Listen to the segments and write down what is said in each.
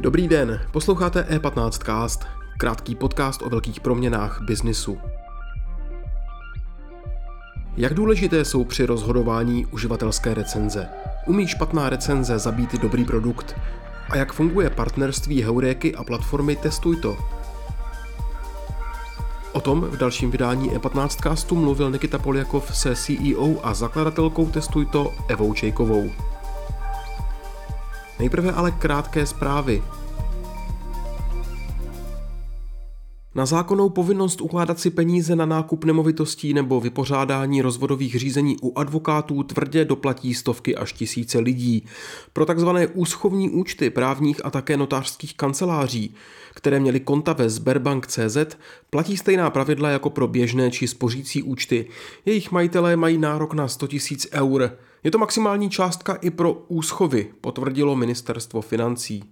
Dobrý den, posloucháte E15cast, krátký podcast o velkých proměnách biznisu. Jak důležité jsou při rozhodování uživatelské recenze? Umí špatná recenze zabít dobrý produkt? A jak funguje partnerství Heuréky a platformy Testuj to? Tom v dalším vydání E15 castu mluvil Nikita Poljakov se CEO a zakladatelkou Testuj to Evou Čejkovou. Nejprve ale krátké zprávy. Na zákonnou povinnost ukládat si peníze na nákup nemovitostí nebo vypořádání rozvodových řízení u advokátů tvrdě doplatí stovky až tisíce lidí. Pro takzvané úschovní účty právních a také notářských kanceláří, které měly konta ve Sberbank.cz, platí stejná pravidla jako pro běžné či spořící účty. Jejich majitelé mají nárok na 100 000 eur. Je to maximální částka i pro úschovy, potvrdilo ministerstvo financí.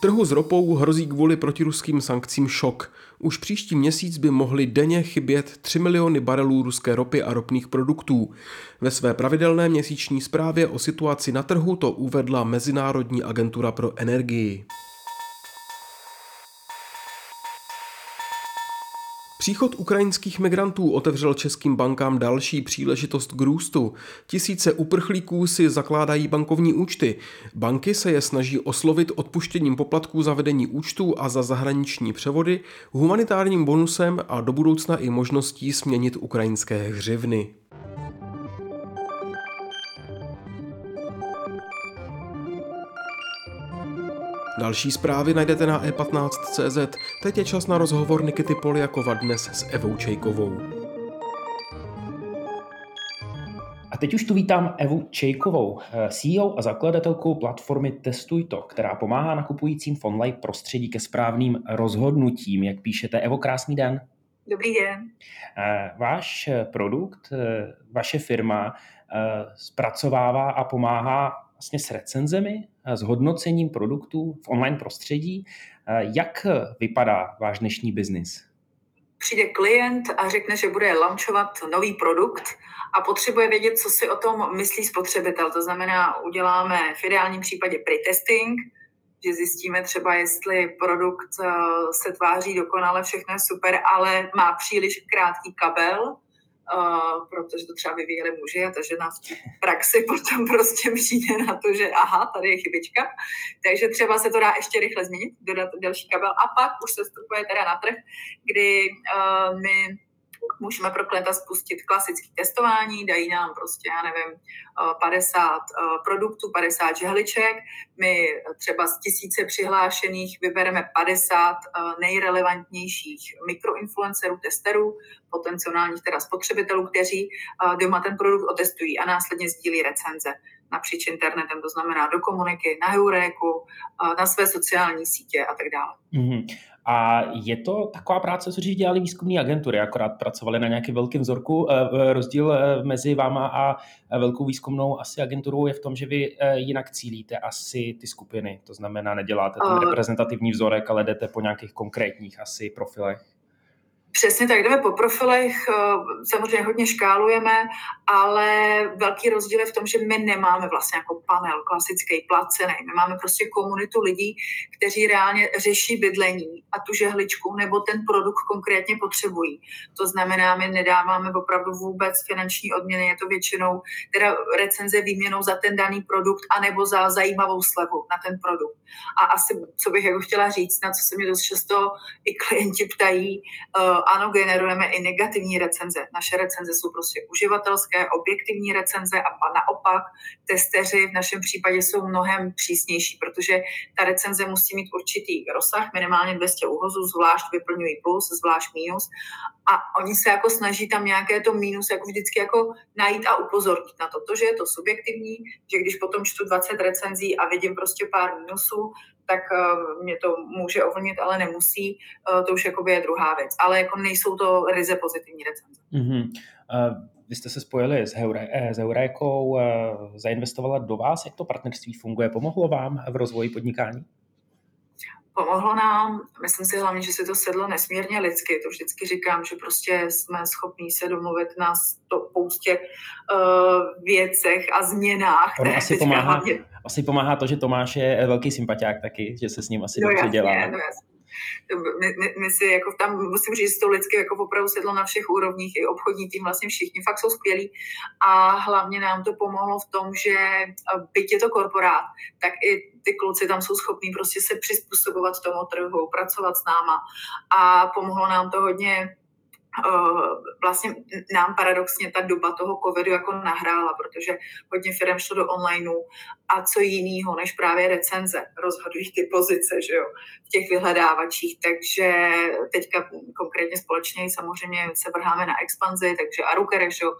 Trhu s ropou hrozí kvůli protiruským sankcím šok. Už příští měsíc by mohly denně chybět 3 miliony barelů ruské ropy a ropných produktů. Ve své pravidelné měsíční zprávě o situaci na trhu to uvedla Mezinárodní agentura pro energii. Příchod ukrajinských migrantů otevřel českým bankám další příležitost k růstu. Tisíce uprchlíků si zakládají bankovní účty. Banky se je snaží oslovit odpuštěním poplatků za vedení účtů a za zahraniční převody, humanitárním bonusem a do budoucna i možností směnit ukrajinské hřivny. Další zprávy najdete na e15.cz. Teď je čas na rozhovor Nikity Poliakova dnes s Evou Čejkovou. A teď už tu vítám Evu Čejkovou, eh, CEO a zakladatelkou platformy Testuj to, která pomáhá nakupujícím v online prostředí ke správným rozhodnutím. Jak píšete, Evo, krásný den. Dobrý den. Eh, váš produkt, eh, vaše firma zpracovává a pomáhá vlastně s recenzemi, s hodnocením produktů v online prostředí. Jak vypadá váš dnešní biznis? Přijde klient a řekne, že bude launchovat nový produkt a potřebuje vědět, co si o tom myslí spotřebitel. To znamená, uděláme v ideálním případě pre-testing, že zjistíme třeba, jestli produkt eh, se tváří dokonale, všechno je super, ale má příliš krátký kabel, Protože to třeba vyvíjeli muži a ta žena v praxi potom prostě přijde na to, že aha, tady je chybička. Takže třeba se to dá ještě rychle změnit, dodat další kabel a pak už se vstupuje teda na trh, kdy uh, my můžeme pro klienta spustit klasické testování, dají nám prostě, já nevím, 50 eh, produktů, 50 žehliček. My třeba z tisíce přihlášených vybereme 50 nejrelevantnějších mikroinfluencerů, testerů, potenciálních teda spotřebitelů, kteří doma ten produkt otestují a následně sdílí recenze napříč internetem, to znamená do komuniky, na Heuréku, na své sociální sítě a tak dále. Mm-hmm. A je to taková práce, co dělali výzkumné agentury, akorát pracovali na nějakém velkém vzorku. E, rozdíl e, mezi váma a velkou výzkumnou asi agenturou je v tom, že vy jinak cílíte asi ty skupiny. To znamená, neděláte ten reprezentativní vzorek, ale jdete po nějakých konkrétních asi profilech. Přesně tak, jdeme po profilech, eh, samozřejmě hodně škálujeme, ale velký rozdíl je v tom, že my nemáme vlastně jako panel klasický, placený. My máme prostě komunitu lidí, kteří reálně řeší bydlení a tu žehličku nebo ten produkt konkrétně potřebují. To znamená, my nedáváme opravdu vůbec finanční odměny, je to většinou teda recenze výměnou za ten daný produkt anebo za zajímavou slevu na ten produkt. A asi, co bych jako chtěla říct, na co se mě dost často i klienti ptají, uh, ano, generujeme i negativní recenze. Naše recenze jsou prostě uživatelské, objektivní recenze a naopak testeři v našem případě jsou mnohem přísnější, protože ta recenze musí mít určitý rozsah, minimálně 200 úhozů, zvlášť vyplňují plus, zvlášť minus a oni se jako snaží tam nějaké to mínus jako vždycky jako najít a upozornit na to, to, že je to subjektivní, že když potom čtu 20 recenzí a vidím prostě pár mínusů, tak uh, mě to může ovlnit, ale nemusí. Uh, to už jakoby je druhá věc. Ale jako nejsou to ryze pozitivní recenze. Mm-hmm. Vy jste se spojili s, Heure, eh, s zainvestovala do vás. Jak to partnerství funguje? Pomohlo vám v rozvoji podnikání? Pomohlo nám, myslím si hlavně, že se to sedlo nesmírně lidsky, to vždycky říkám, že prostě jsme schopní se domluvit na to poustě uh, věcech a změnách. Ono asi pomáhá, hlavně... asi pomáhá to, že Tomáš je velký sympatiák taky, že se s ním asi no dobře jasně, dělá. No jasně my, my, my si jako tam, musím říct, to lidsky jako opravdu sedlo na všech úrovních, i obchodní tým, vlastně všichni fakt jsou skvělí. A hlavně nám to pomohlo v tom, že byť je to korporát, tak i ty kluci tam jsou schopní prostě se přizpůsobovat tomu trhu, pracovat s náma. A pomohlo nám to hodně vlastně nám paradoxně ta doba toho covidu jako nahrála, protože hodně firm šlo do onlineu a co jiného než právě recenze rozhodují ty pozice že jo, v těch vyhledávačích. Takže teďka konkrétně společně samozřejmě se vrháme na expanzi, takže Arukere, že jo,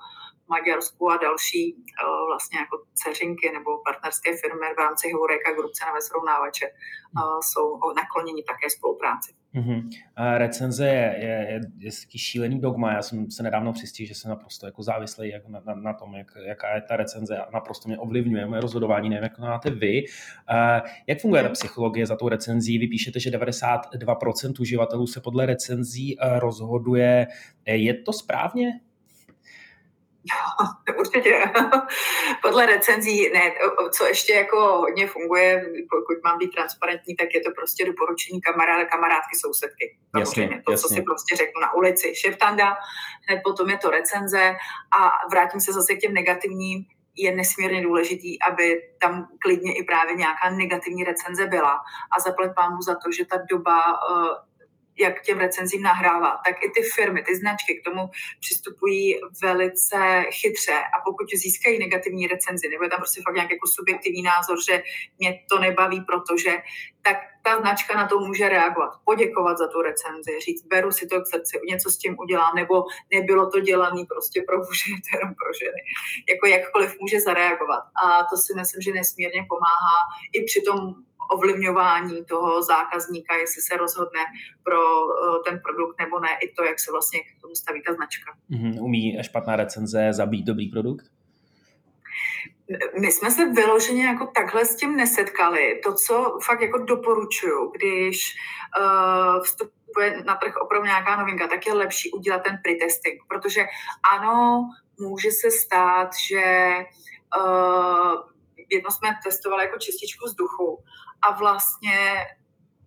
Maďarsku a další uh, vlastně jako ceřinky nebo partnerské firmy v rámci Heureka Group cenové srovnávače uh, jsou nakloněni také spolupráci. Mm-hmm. A recenze je, je, je, je je šílený dogma. Já jsem se nedávno přistihl, že jsem naprosto jako závislý na, na, na tom, jak, jaká je ta recenze a naprosto mě ovlivňuje moje rozhodování, nevím, jak to máte vy. Uh, jak funguje ta psychologie za tou recenzí? Vy píšete, že 92% uživatelů se podle recenzí uh, rozhoduje. Je to správně? určitě. Podle recenzí, ne, co ještě jako hodně funguje, pokud mám být transparentní, tak je to prostě doporučení kamaráda, kamarádky, sousedky. Jasně, to, jasně. co si prostě řeknu na ulici. Šeftanda, hned potom je to recenze a vrátím se zase k těm negativním, je nesmírně důležitý, aby tam klidně i právě nějaká negativní recenze byla. A zaplet pámu za to, že ta doba uh, jak těm recenzím nahrává, tak i ty firmy, ty značky k tomu přistupují velice chytře a pokud získají negativní recenzi, nebo je tam prostě fakt nějaký jako subjektivní názor, že mě to nebaví, protože, tak ta značka na to může reagovat, poděkovat za tu recenzi, říct, beru si to k srdci, něco s tím udělám, nebo nebylo to dělané prostě pro muže, jenom pro ženy. Jako jakkoliv může zareagovat. A to si myslím, že nesmírně pomáhá i při tom ovlivňování toho zákazníka, jestli se rozhodne pro eh, ten produkt nebo ne, i to, jak se vlastně k tomu staví ta značka. Mm-hmm. Umí špatná recenze zabít dobrý produkt? My jsme se vyloženě jako takhle s tím nesetkali. To, co fakt jako doporučuju, když uh, vstupuje na trh opravdu nějaká novinka, tak je lepší udělat ten pretesting, protože ano, může se stát, že uh, jedno jsme testovali jako čističku vzduchu a vlastně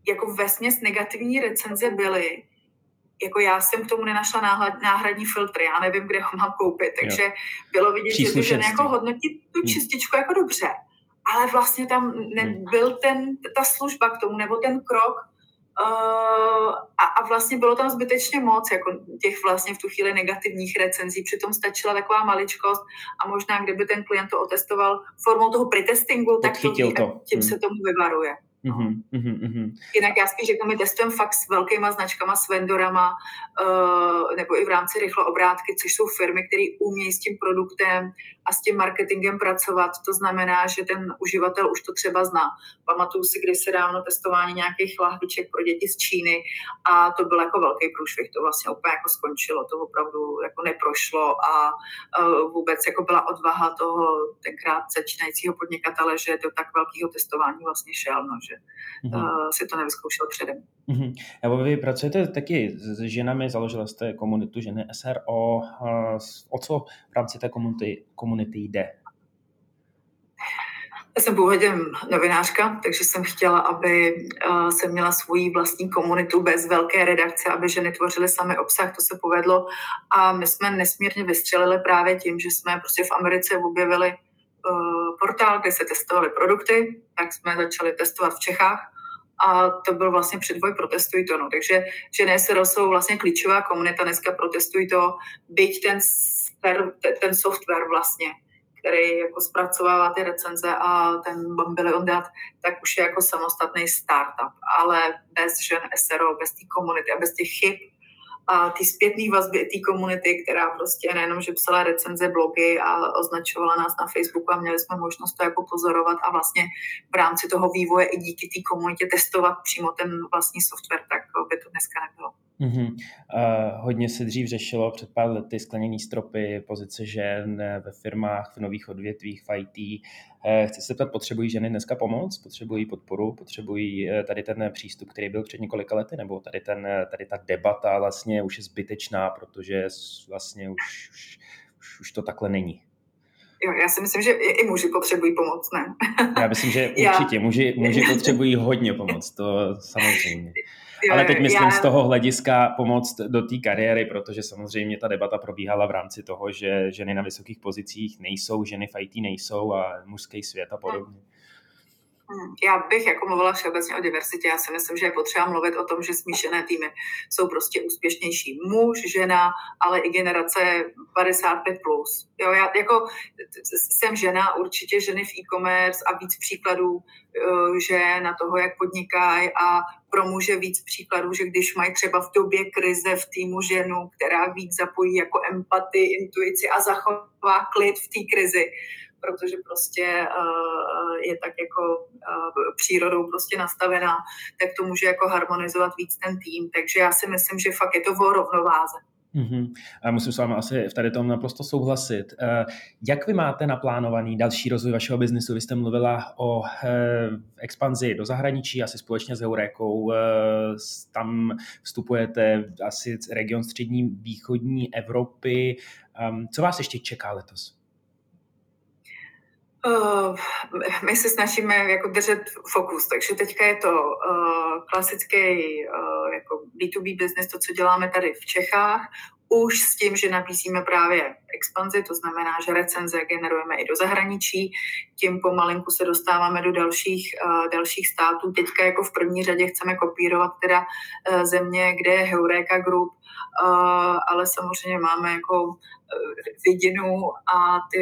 jako vesměs negativní recenze byly, jako já jsem k tomu nenašla náhradní filtry, já nevím, kde ho mám koupit, takže jo. bylo vidět, že ty ženy jako hodnotí tu hmm. čističku jako dobře, ale vlastně tam nebyl hmm. ten, ta služba k tomu, nebo ten krok, Uh, a, a vlastně bylo tam zbytečně moc jako těch vlastně v tu chvíli negativních recenzí, přitom stačila taková maličkost a možná kdyby ten klient to otestoval formou toho pretestingu, tak to, to. tím hmm. se tomu vyvaruje. Mm-hmm, mm-hmm. Jinak já spíš řeknu, my testujeme fakt s velkýma značkama, s vendorama, uh, nebo i v rámci rychlo obrátky, což jsou firmy, které umí s tím produktem a s tím marketingem pracovat. To znamená, že ten uživatel už to třeba zná. Pamatuju si kdysi dávno testování nějakých lahviček pro děti z Číny a to byl jako velký průšvih. To vlastně úplně jako skončilo, to opravdu jako neprošlo a uh, vůbec jako byla odvaha toho tenkrát začínajícího podnikatele, že do tak velkého testování vlastně šel, no, že mm-hmm. uh, si to nevyzkoušel předem. Mm-hmm. Vy pracujete taky s ženami, založila jste komunitu ženy SRO. Uh, o co v rámci té komunity, komunity jde? Já jsem původem novinářka, takže jsem chtěla, aby uh, jsem měla svoji vlastní komunitu bez velké redakce, aby ženy tvořily sami obsah, to se povedlo. A my jsme nesmírně vystřelili právě tím, že jsme prostě v Americe objevili portál, kde se testovaly produkty, tak jsme začali testovat v Čechách a to byl vlastně předvoj Protestuj to. No. Takže ženy se jsou vlastně klíčová komunita, dneska Protestuj to, byť ten, ten software vlastně, který jako zpracovává ty recenze a ten Bambilion dat, tak už je jako samostatný startup, ale bez žen SRO, bez té komunity a bez těch chyb, a ty zpětné vazby té komunity, která prostě nejenom, že psala recenze, blogy a označovala nás na Facebooku a měli jsme možnost to jako pozorovat a vlastně v rámci toho vývoje i díky té komunitě testovat přímo ten vlastní software, tak by to dneska nebylo. Mm-hmm. Uh, hodně se dřív řešilo před pár lety skleněný stropy, pozice žen ve firmách, v nových odvětvích, v IT. Uh, chci se ptat, potřebují ženy dneska pomoc? Potřebují podporu? Potřebují uh, tady ten přístup, který byl před několika lety? Nebo tady, ten, tady ta debata vlastně už je zbytečná, protože vlastně už, už, už, už to takhle není? Jo, já si myslím, že i muži potřebují pomoc, ne? já myslím, že určitě. Já... Muži, muži potřebují hodně pomoc, to samozřejmě. Jo, Ale teď myslím já... z toho hlediska pomoc do té kariéry, protože samozřejmě ta debata probíhala v rámci toho, že ženy na vysokých pozicích nejsou, ženy v IT nejsou a mužský svět a podobně. Hmm. Já bych jako mluvila všeobecně o diverzitě. Já si myslím, že je potřeba mluvit o tom, že smíšené týmy jsou prostě úspěšnější. Muž, žena, ale i generace 55+. Plus. Jo, já jako jsem žena, určitě ženy v e-commerce a víc příkladů, eh, že na toho, jak podnikají a pro muže víc příkladů, že když mají třeba v době krize v týmu ženu, která víc zapojí jako empatii, intuici a zachová klid v té krizi, protože prostě uh, je tak jako uh, přírodou prostě nastavená, tak to může jako harmonizovat víc ten tým. Takže já si myslím, že fakt je to o rovnováze. Mm-hmm. A musím s vámi asi v tady tom naprosto souhlasit. Uh, jak vy máte naplánovaný další rozvoj vašeho biznesu? Vy jste mluvila o expanzi do zahraničí, asi společně s Eurekou. Uh, tam vstupujete asi region střední východní Evropy. Um, co vás ještě čeká letos? Uh, my se snažíme jako držet fokus, takže teďka je to uh, klasický uh, jako B2B business, to, co děláme tady v Čechách, už s tím, že nabízíme právě expanzi, to znamená, že recenze generujeme i do zahraničí, tím pomalinku se dostáváme do dalších, uh, dalších států. Teďka jako v první řadě chceme kopírovat teda uh, země, kde je Heureka Group, ale samozřejmě máme jako vidinu a ty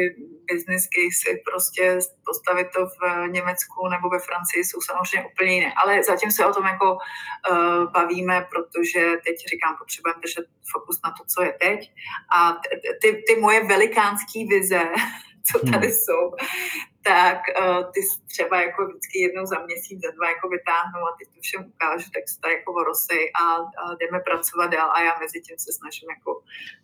business casey prostě postavit to v Německu nebo ve Francii jsou samozřejmě úplně jiné. Ale zatím se o tom jako uh, bavíme, protože teď říkám, potřebujeme držet fokus na to, co je teď. A ty, ty moje velikánské vize, co tady hmm. jsou, tak uh, ty třeba jako vždycky jednou za měsíc, za dva jako vytáhnu a ty to všem ukážu, tak se tady jako vorosej a, a jdeme pracovat dál a já mezi tím se snažím jako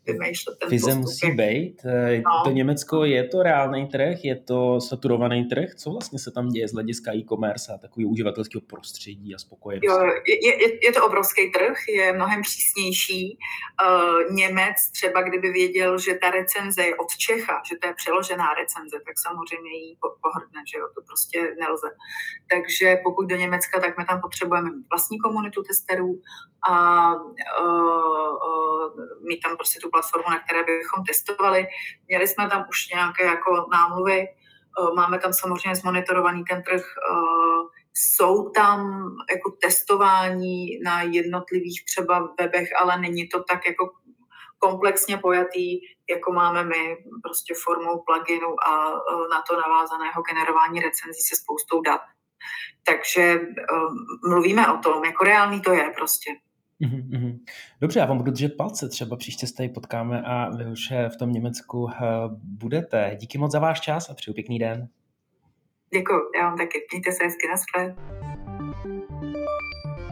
vymýšlet ten postup. musí být. Eh, no. To Německo je to reálný trh, je to saturovaný trh. Co vlastně se tam děje z hlediska e-commerce a takového uživatelského prostředí a spokojenosti? Jo, je, je, je to obrovský trh, je mnohem přísnější. Uh, Němec třeba, kdyby věděl, že ta recenze je od Čecha, že to je přeložená recenze, tak samozřejmě jí pohrdne, že jo, to prostě nelze. Takže pokud do Německa, tak my tam potřebujeme mít vlastní komunitu testerů a uh, mít tam prostě tu platformu, na které bychom testovali. Měli jsme tam už nějaké jako námluvy, uh, máme tam samozřejmě zmonitorovaný ten trh, jsou tam jako testování na jednotlivých třeba webech, ale není to tak jako komplexně pojatý, jako máme my, prostě formou pluginu a e, na to navázaného generování recenzí se spoustou dat. Takže um, mluvíme o tom, jako reálný to je prostě. Mhm, Dobře, já vám budu držet palce, třeba příště se tady potkáme a vy už v tom Německu budete. Díky moc za váš čas a přeju pěkný den. Děkuji, já vám taky. Mějte se hezky, naschle.